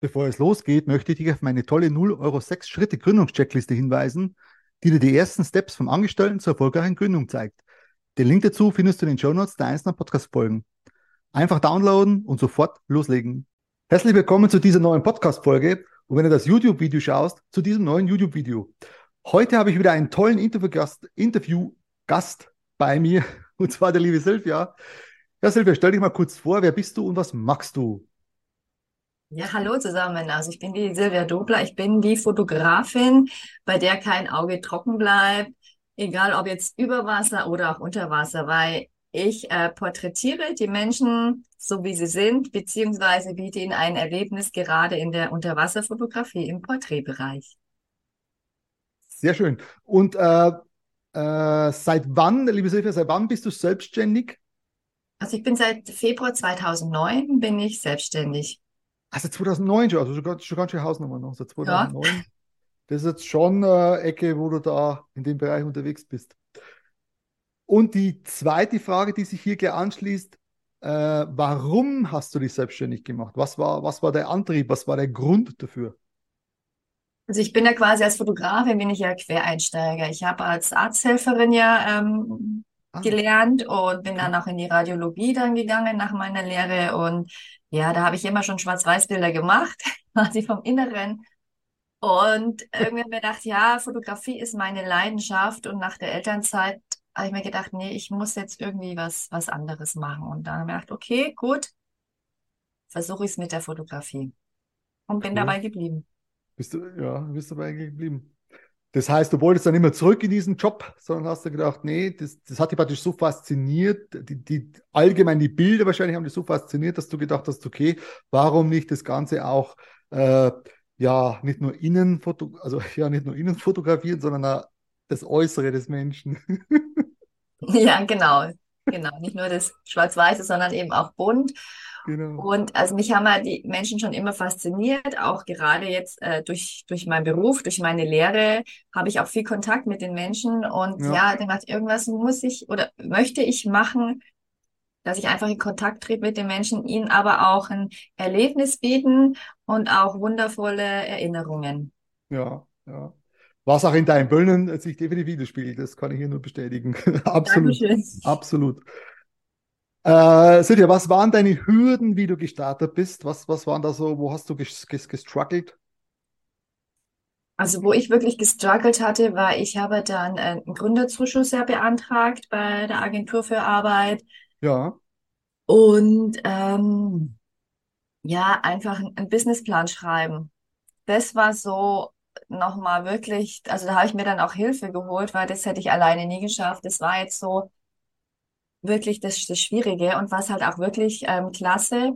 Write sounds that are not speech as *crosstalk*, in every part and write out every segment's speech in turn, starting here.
Bevor es losgeht, möchte ich dich auf meine tolle 0 Euro 6 Schritte Gründungscheckliste hinweisen, die dir die ersten Steps vom Angestellten zur erfolgreichen Gründung zeigt. Den Link dazu findest du in den Show Notes der einzelnen Podcast-Folgen. Einfach downloaden und sofort loslegen. Herzlich willkommen zu dieser neuen Podcast-Folge und wenn du das YouTube-Video schaust, zu diesem neuen YouTube-Video. Heute habe ich wieder einen tollen Interviewgast, bei mir *laughs* und zwar der liebe Silvia. Ja, Silvia, stell dich mal kurz vor, wer bist du und was magst du? Ja, hallo zusammen. Also ich bin die Silvia Dobler. Ich bin die Fotografin, bei der kein Auge trocken bleibt, egal ob jetzt über Wasser oder auch unter Wasser, weil ich äh, porträtiere die Menschen so, wie sie sind, beziehungsweise biete ihnen ein Erlebnis gerade in der Unterwasserfotografie im Porträtbereich. Sehr schön. Und äh, äh, seit wann, liebe Silvia, seit wann bist du selbstständig? Also ich bin seit Februar 2009 bin ich selbstständig. Also 2009 schon, also schon ganz, schon ganz schön Hausnummer noch. Also 2009. Ja. Das ist jetzt schon eine Ecke, wo du da in dem Bereich unterwegs bist. Und die zweite Frage, die sich hier gleich anschließt, äh, warum hast du dich selbstständig gemacht? Was war, was war der Antrieb? Was war der Grund dafür? Also ich bin ja quasi als Fotografin, bin ich ja Quereinsteiger. Ich habe als Arzthelferin ja ähm, ah. gelernt und bin dann auch in die Radiologie dann gegangen nach meiner Lehre und ja, da habe ich immer schon Schwarz-Weiß-Bilder gemacht, *laughs* quasi vom Inneren. Und irgendwie habe ich mir gedacht, ja, Fotografie ist meine Leidenschaft. Und nach der Elternzeit habe ich mir gedacht, nee, ich muss jetzt irgendwie was, was anderes machen. Und dann habe ich gedacht, okay, gut, versuche ich es mit der Fotografie. Und bin cool. dabei geblieben. Bist du, ja, bist dabei geblieben. Das heißt, du wolltest dann immer zurück in diesen Job, sondern hast du gedacht, nee, das, das hat dich praktisch so fasziniert, die, die, allgemein die Bilder wahrscheinlich haben dich so fasziniert, dass du gedacht hast, okay, warum nicht das Ganze auch, äh, ja, nicht nur innen, also *laughs* ja, nicht nur innen fotografieren, sondern das Äußere des Menschen. *laughs* ja, genau. Genau, nicht nur das Schwarz-Weiße, sondern eben auch bunt. Genau. Und also mich haben ja die Menschen schon immer fasziniert, auch gerade jetzt äh, durch, durch meinen Beruf, durch meine Lehre habe ich auch viel Kontakt mit den Menschen und ja, ja dann hat irgendwas muss ich oder möchte ich machen, dass ich einfach in Kontakt trete mit den Menschen, ihnen aber auch ein Erlebnis bieten und auch wundervolle Erinnerungen. Ja, ja. Was auch in deinen Böllen sich definitiv widerspiegelt, das kann ich hier nur bestätigen. *laughs* absolut. Dankeschön. Absolut. Äh, Silvia, was waren deine Hürden, wie du gestartet bist? Was, was waren da so, wo hast du ges ges gestruggelt? Also wo ich wirklich gestruggelt hatte, war, ich habe dann äh, einen Gründerzuschuss ja beantragt bei der Agentur für Arbeit. Ja. Und ähm, ja, einfach einen Businessplan schreiben. Das war so nochmal wirklich, also da habe ich mir dann auch Hilfe geholt, weil das hätte ich alleine nie geschafft. Das war jetzt so wirklich das, das Schwierige und was halt auch wirklich ähm, klasse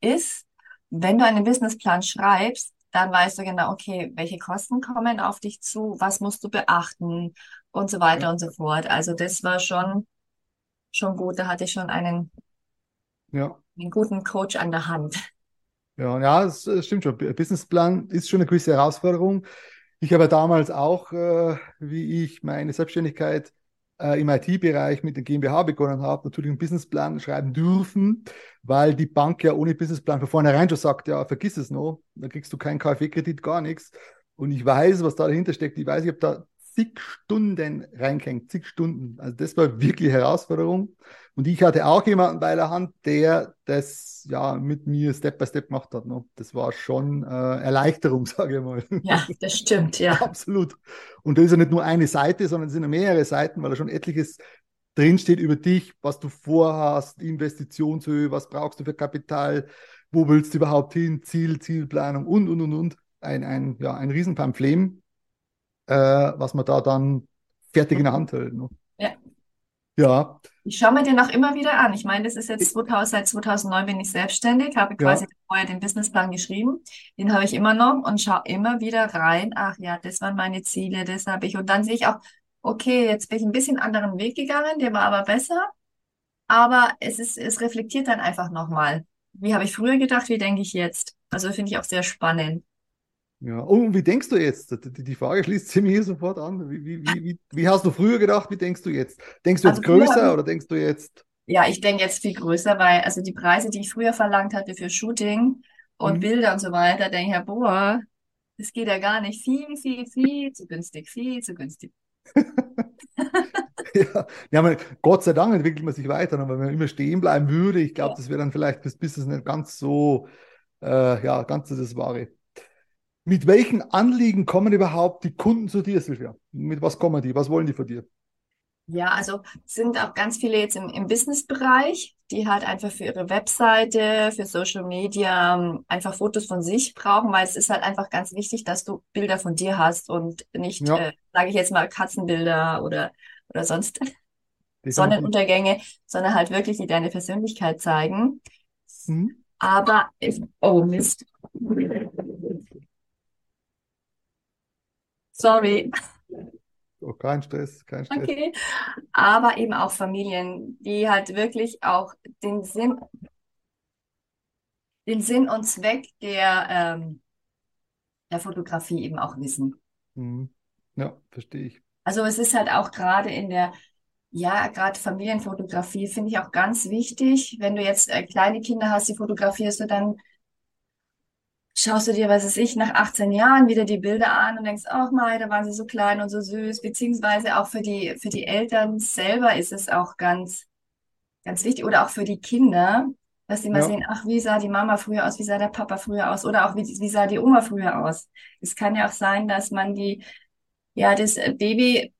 ist, wenn du einen Businessplan schreibst, dann weißt du genau, okay, welche Kosten kommen auf dich zu, was musst du beachten und so weiter ja. und so fort. Also das war schon, schon gut. Da hatte ich schon einen, ja. einen guten Coach an der Hand. Ja, ja, es, stimmt schon. Businessplan ist schon eine gewisse Herausforderung. Ich habe damals auch, äh, wie ich meine Selbstständigkeit äh, im IT-Bereich mit der GmbH begonnen habe, natürlich einen Businessplan schreiben dürfen, weil die Bank ja ohne Businessplan von vornherein schon sagt, ja, vergiss es noch, da kriegst du keinen KfW-Kredit, gar nichts. Und ich weiß, was da dahinter steckt. Ich weiß, ich habe da zig Stunden reingehängt, zig Stunden. Also das war wirklich Herausforderung. Und ich hatte auch jemanden bei der Hand, der das ja mit mir Step by Step gemacht hat. Ne? Das war schon äh, Erleichterung, *laughs* sage ich mal. Ja, das stimmt, ja. *laughs* Absolut. Und da ist ja nicht nur eine Seite, sondern es sind ja mehrere Seiten, weil da schon etliches drinsteht über dich, was du vorhast, Investitionshöhe, was brauchst du für Kapital, wo willst du überhaupt hin, Ziel, Zielplanung und, und, und, und. Ein, ein, ja, ein Riesenpamphlet äh, was man da dann fertig in der Hand hält. Ne? Ja. Ja. Ich schaue mir den auch immer wieder an. Ich meine, das ist jetzt 2000, seit 2009 bin ich selbstständig, habe quasi ja. vorher den Businessplan geschrieben. Den habe ich immer noch und schaue immer wieder rein. Ach ja, das waren meine Ziele, das habe ich. Und dann sehe ich auch, okay, jetzt bin ich ein bisschen anderen Weg gegangen, der war aber besser. Aber es ist, es reflektiert dann einfach nochmal. Wie habe ich früher gedacht, wie denke ich jetzt? Also finde ich auch sehr spannend. Ja, und wie denkst du jetzt? Die, Frage schließt sich mir sofort an. Wie, wie, wie, wie, hast du früher gedacht? Wie denkst du jetzt? Denkst du jetzt also größer früher, oder denkst du jetzt? Ja, ich denke jetzt viel größer, weil also die Preise, die ich früher verlangt hatte für Shooting, und Mhm. Bilder und so weiter, denke ich, ja, boah, das geht ja gar nicht. Viel, viel, viel zu günstig, viel zu günstig. *laughs* Ja, ja man, Gott sei Dank entwickelt man sich weiter, aber wenn man immer stehen bleiben würde, ich glaube, Ja. das wäre dann vielleicht fürs Business nicht ganz so, äh, ja, ganz so das Wahre. Mit welchen Anliegen kommen überhaupt die Kunden zu dir, Silvia? Mit was kommen die? Was wollen die von dir? Ja, also sind auch ganz viele jetzt im, im Business-Bereich, die halt einfach für ihre Webseite, für Social Media ähm, einfach Fotos von sich brauchen, weil es ist halt einfach ganz wichtig, dass du Bilder von dir hast und nicht, Ja, äh, sage ich jetzt mal, Katzenbilder oder, oder sonst *laughs* definitiv. Sonnenuntergänge, sondern halt wirklich, die deine Persönlichkeit zeigen. Mhm. Aber, oh Mist. Sorry. Oh, kein Stress, kein Stress. Okay. Aber eben auch Familien, die halt wirklich auch den Sinn, den Sinn und Zweck der, ähm, der Fotografie eben auch wissen. Mhm. Ja, verstehe ich. Also es ist halt auch gerade in der, ja, gerade Familienfotografie finde ich auch ganz wichtig. Wenn du jetzt äh, kleine Kinder hast, die fotografierst du, dann schaust du dir, was weiß ich, nach 18 Jahren wieder die Bilder an und denkst, ach mal, da waren sie so klein und so süß. Beziehungsweise auch für die, für die Eltern selber ist es auch ganz, ganz wichtig. Oder auch für die Kinder, dass die mal Ja, sehen, ach, wie sah die Mama früher aus, wie sah der Papa früher aus oder auch wie, wie sah die Oma früher aus. Es kann ja auch sein, dass man die, ja, das äh, Baby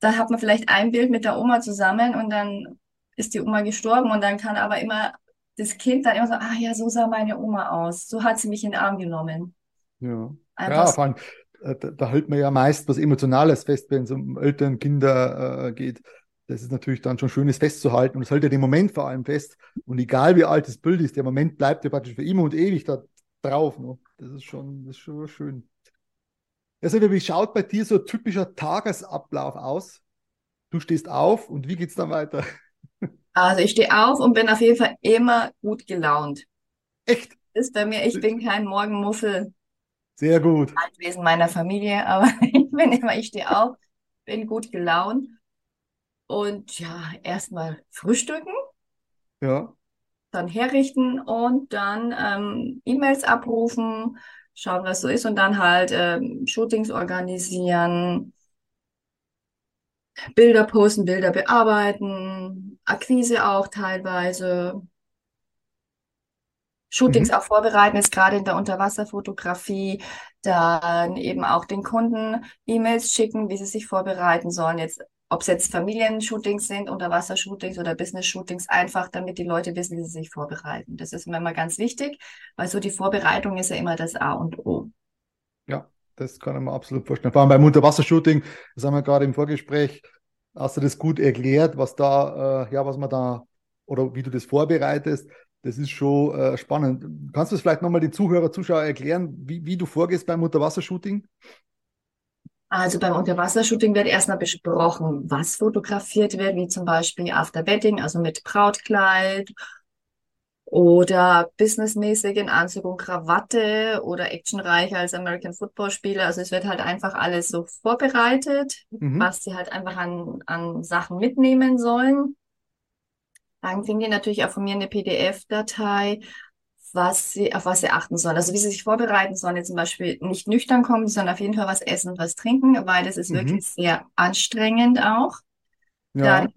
da hat man vielleicht ein Bild mit der Oma zusammen und dann ist die Oma gestorben und dann kann aber immer das Kind dann immer so, ah ja, so sah meine Oma aus. So hat sie mich in den Arm genommen. ja. Einfach Ja, so. vor allem, äh, da, da hält man ja meist was Emotionales fest, wenn es um Eltern, Kinder äh, geht. Das ist natürlich dann schon schönes festzuhalten und es hält ja den Moment vor allem fest. Und egal wie alt das Bild ist, der Moment bleibt ja praktisch für immer und ewig da drauf. Ne? Das ist schon, das ist schon schön. Ja, Silvia, wie schaut bei dir so ein typischer Tagesablauf aus? Du stehst auf und wie geht's dann weiter? *laughs* Also ich stehe auf und bin auf jeden Fall immer gut gelaunt. Echt? Das ist bei mir, ich bin kein Morgenmuffel, Sehr gut. Wesen meiner Familie, *laughs* aber ich bin immer, ich stehe auf, bin gut gelaunt und ja, erstmal frühstücken, Ja. dann herrichten und dann ähm, E-Mails abrufen, schauen, was so ist und dann halt ähm, Shootings organisieren, Bilder posten, Bilder bearbeiten, Akquise auch teilweise, Shootings Mhm. auch vorbereiten, ist gerade in der Unterwasserfotografie, dann eben auch den Kunden E-Mails schicken, wie sie sich vorbereiten sollen. Jetzt, ob es jetzt Familienshootings sind, Unterwassershootings oder Business-Shootings, einfach damit die Leute wissen, wie sie sich vorbereiten. Das ist mir immer ganz wichtig, weil so die Vorbereitung ist ja immer das A und O. Ja, das kann ich mir absolut vorstellen. Vor allem beim Unterwassershooting, das haben wir gerade im Vorgespräch, hast du das gut erklärt, was da, äh, ja, was man da oder wie du das vorbereitest. Das ist schon äh, spannend. Kannst du es vielleicht nochmal den Zuhörer, Zuschauer erklären, wie, wie du vorgehst beim Unterwassershooting? Also beim Unterwassershooting wird erstmal besprochen, was fotografiert wird, wie zum Beispiel After Wedding, also mit Brautkleid oder businessmäßig in Anzug und Krawatte oder actionreich als American Football Spieler. Also es wird halt einfach alles so vorbereitet, Mhm. was sie halt einfach an, an Sachen mitnehmen sollen. Dann kriegen die natürlich auch von mir eine PDF-Datei, was sie, auf was sie achten sollen. Also wie sie sich vorbereiten sollen, jetzt zum Beispiel nicht nüchtern kommen, sondern auf jeden Fall was essen und was trinken, weil das ist Mhm. wirklich sehr anstrengend auch. Ja, Dann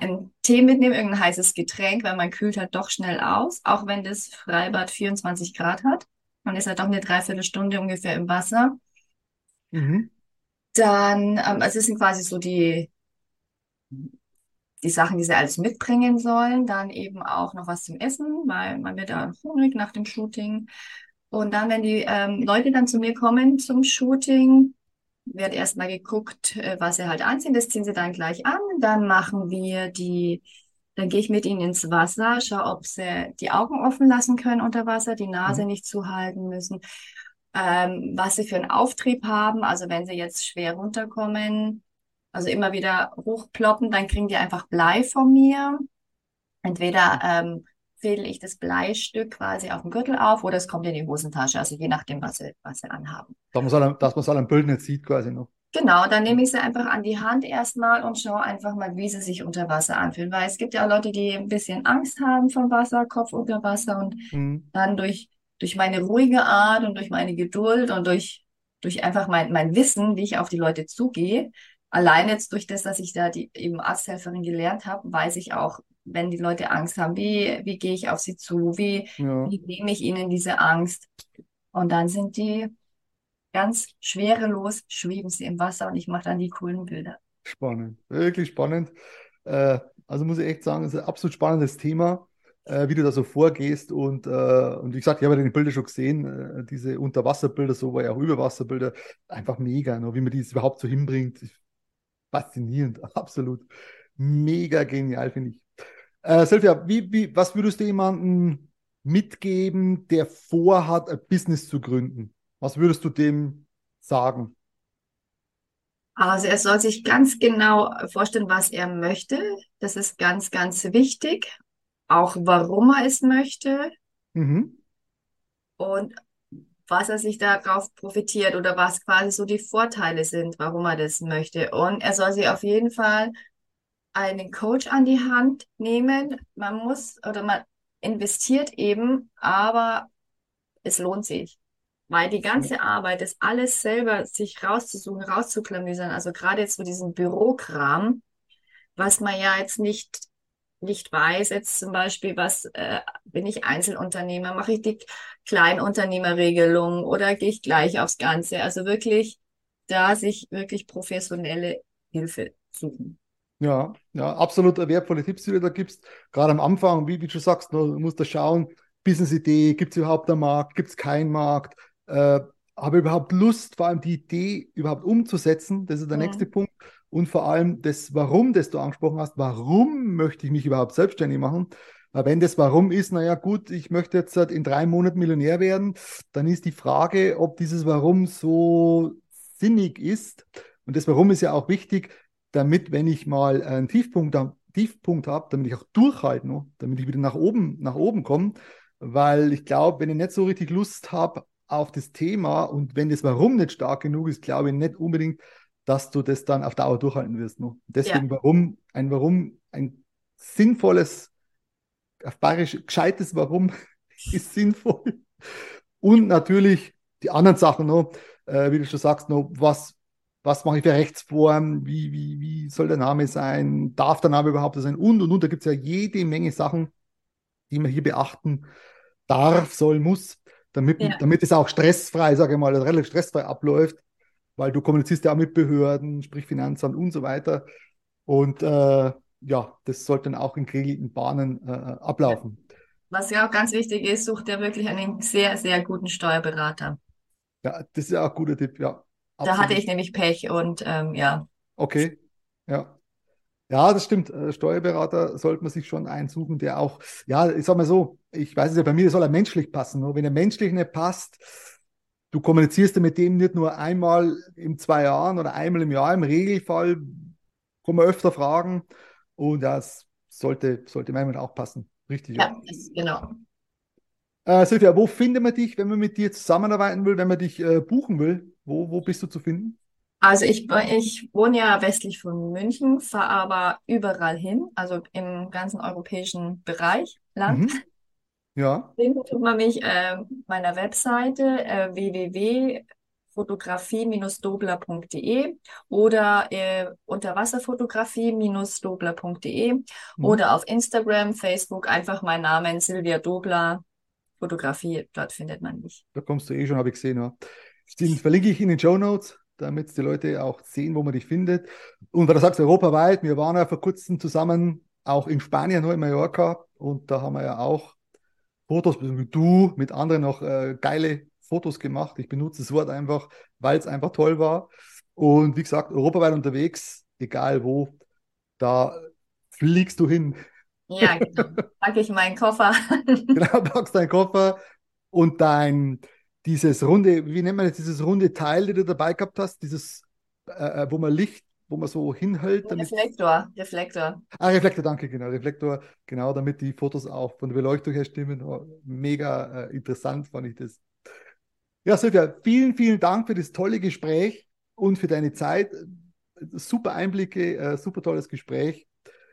einen, Tee mitnehmen, irgendein heißes Getränk, weil man kühlt halt doch schnell aus, auch wenn das Freibad 24 Grad hat. Man ist halt doch eine Dreiviertelstunde ungefähr im Wasser. mhm. Dann, ähm, also es sind quasi so die, die Sachen, die sie alles mitbringen sollen. Dann eben auch noch was zum Essen, weil man wird da hungrig nach dem Shooting. Und dann, wenn die ähm, Leute dann zu mir kommen zum Shooting, wird erstmal geguckt, äh, was sie halt anziehen. Das ziehen sie dann gleich an. Dann machen wir die, dann gehe ich mit ihnen ins Wasser, schaue, ob sie die Augen offen lassen können unter Wasser, die Nase Mhm. nicht zuhalten müssen, ähm, was sie für einen Auftrieb haben. Also wenn sie jetzt schwer runterkommen, also immer wieder hochploppen, dann kriegen die einfach Blei von mir. Entweder ähm, fädel ich das Bleistück quasi auf dem Gürtel auf oder es kommt in die Hosentasche, also je nachdem, was sie, was sie anhaben. Dass man es an- dass einem Bild nicht sieht, quasi noch. Genau, dann nehme ich sie einfach an die Hand erstmal und schaue einfach mal, wie sie sich unter Wasser anfühlen. Weil es gibt ja auch Leute, die ein bisschen Angst haben vom Wasser, Kopf unter Wasser und Mhm. dann durch, durch meine ruhige Art und durch meine Geduld und durch, durch einfach mein, mein Wissen, wie ich auf die Leute zugehe, allein jetzt durch das, dass ich da die eben Arzthelferin gelernt habe, weiß ich auch, wenn die Leute Angst haben, wie, wie gehe ich auf sie zu, wie, ja. wie nehme ich ihnen diese Angst. Und dann sind die ganz schwerelos, schweben sie im Wasser und ich mache dann die coolen Bilder. Spannend, wirklich spannend. Äh, also muss ich echt sagen, es ist ein absolut spannendes Thema, äh, wie du da so vorgehst. Und, äh, und wie gesagt, ich habe ja die Bilder schon gesehen, äh, diese Unterwasserbilder, so war ja auch Überwasserbilder, einfach mega, ne? wie man die überhaupt so hinbringt. Faszinierend, *laughs* absolut. Mega genial, finde ich. Äh, Silvia, wie, wie, was würdest du jemandem mitgeben, der vorhat, ein Business zu gründen? Was würdest du dem sagen? Also er soll sich ganz genau vorstellen, was er möchte. Das ist ganz, ganz wichtig. Auch warum er es möchte. Mhm. Und was er sich darauf profitiert oder was quasi so die Vorteile sind, warum er das möchte. Und er soll sich auf jeden Fall einen Coach an die Hand nehmen. Man muss oder man investiert eben, aber es lohnt sich. Weil die ganze Arbeit, das alles selber sich rauszusuchen, rauszuklamüsern, also gerade jetzt so diesen Bürokram, was man ja jetzt nicht, nicht weiß, jetzt zum Beispiel, was äh, bin ich Einzelunternehmer, mache ich die Kleinunternehmerregelung oder gehe ich gleich aufs Ganze? Also wirklich da sich wirklich professionelle Hilfe suchen. Ja, ja, absolut wertvolle Tipps, die du da gibst. Gerade am Anfang, wie, wie du sagst, du musst da schauen, Business-Idee, gibt es überhaupt einen Markt, gibt es keinen Markt, äh, habe überhaupt Lust, vor allem die Idee überhaupt umzusetzen. Das ist der ja. nächste Punkt. Und vor allem das Warum, das du angesprochen hast. Warum möchte ich mich überhaupt selbstständig machen? Weil wenn das Warum ist, naja, gut, ich möchte jetzt in drei Monaten Millionär werden, dann ist die Frage, ob dieses Warum so sinnig ist. Und das Warum ist ja auch wichtig, damit, wenn ich mal einen Tiefpunkt, Tiefpunkt habe, damit ich auch durchhalte, ne? damit ich wieder nach oben, nach oben komme. Weil ich glaube, wenn ich nicht so richtig Lust habe auf das Thema und wenn das Warum nicht stark genug ist, glaube ich nicht unbedingt, dass du das dann auf Dauer durchhalten wirst. Ne? Deswegen ja. Warum, ein Warum, ein sinnvolles, auf Bayerisch gescheites Warum *laughs* ist sinnvoll. Und natürlich die anderen Sachen, ne? Äh, wie du schon sagst, ne? was, was mache ich für Rechtsform, wie, wie, wie soll der Name sein, darf der Name überhaupt sein und und und. Da gibt es ja jede Menge Sachen, die man hier beachten darf, soll, muss damit, ja. damit es auch stressfrei, sage ich mal, relativ stressfrei abläuft, weil du kommunizierst ja auch mit Behörden, sprich Finanzamt und so weiter. Und äh, ja, das sollte dann auch in geregelten Bahnen äh, ablaufen. Was ja auch ganz wichtig ist, sucht ja wirklich einen sehr, sehr guten Steuerberater. Ja, das ist ja auch ein guter Tipp, ja. Absolut. Da hatte ich nämlich Pech und ähm, ja. Okay, ja. Ja, das stimmt. Äh, Steuerberater sollte man sich schon einsuchen, der auch, ja, ich sag mal so, ich weiß es ja, bei mir soll er menschlich passen. Nur wenn er menschlich nicht passt, du kommunizierst ja mit dem nicht nur einmal in zwei Jahren oder einmal im Jahr. Im Regelfall kommen wir öfter Fragen und das sollte, sollte manchmal auch passen. Richtig. Ja, ja. genau. Äh, Silvia, wo findet man dich, wenn man mit dir zusammenarbeiten will, wenn man dich äh, buchen will? Wo, wo bist du zu finden? Also ich, ich wohne ja westlich von München, fahre aber überall hin, also im ganzen europäischen Bereich, Land. Mhm. Ja. Finden tut man mich äh, meiner Webseite äh, www.fotografie-dobler.de oder äh, unterwasserfotografie-dobler.de mhm. oder auf Instagram, Facebook einfach mein Name Silvia Dobler Fotografie, dort findet man mich. Da kommst du eh schon, habe ich gesehen. Ja. Den verlinke ich in den Show Notes damit die Leute auch sehen, wo man dich findet. Und weil du sagst, europaweit, wir waren ja vor kurzem zusammen auch in Spanien, nur in Mallorca, und da haben wir ja auch Fotos, wie du mit anderen noch äh, geile Fotos gemacht. Ich benutze das Wort einfach, weil es einfach toll war. Und wie gesagt, europaweit unterwegs, egal wo, da fliegst du hin. Ja, genau. *laughs* Packe ich meinen Koffer. genau, packst deinen Koffer und dein, dieses runde, wie nennt man das, dieses runde Teil, das du dabei gehabt hast, dieses, äh, äh wo man Licht, wo man so hinhält. Damit... Reflektor, Reflektor. Ah, Reflektor, danke, genau, Reflektor, genau, damit die Fotos auch von der Beleuchtung her stimmen. Oh, mega äh, interessant fand ich das. Ja, Silvia, vielen, vielen Dank für das tolle Gespräch und für deine Zeit. Super Einblicke, äh, super tolles Gespräch.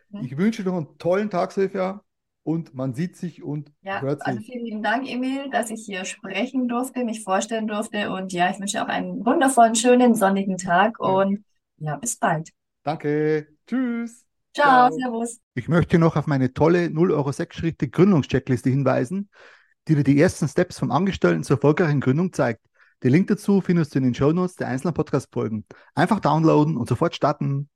Mhm. Ich wünsche dir noch einen tollen Tag, Silvia. Und man sieht sich und Ja, hört also sich. vielen lieben Dank, Emil, dass ich hier sprechen durfte, mich vorstellen durfte. Und ja, ich wünsche auch einen wundervollen, schönen, sonnigen Tag Ja. und ja, bis bald. Danke. Tschüss. Ciao, Ciao. Servus. Ich möchte noch auf meine tolle 0 Euro 6 Schritte Gründungscheckliste hinweisen, die dir die ersten Steps vom Angestellten zur erfolgreichen Gründung zeigt. Den Link dazu findest du in den Shownotes der einzelnen Podcast-Folgen. Einfach downloaden und sofort starten.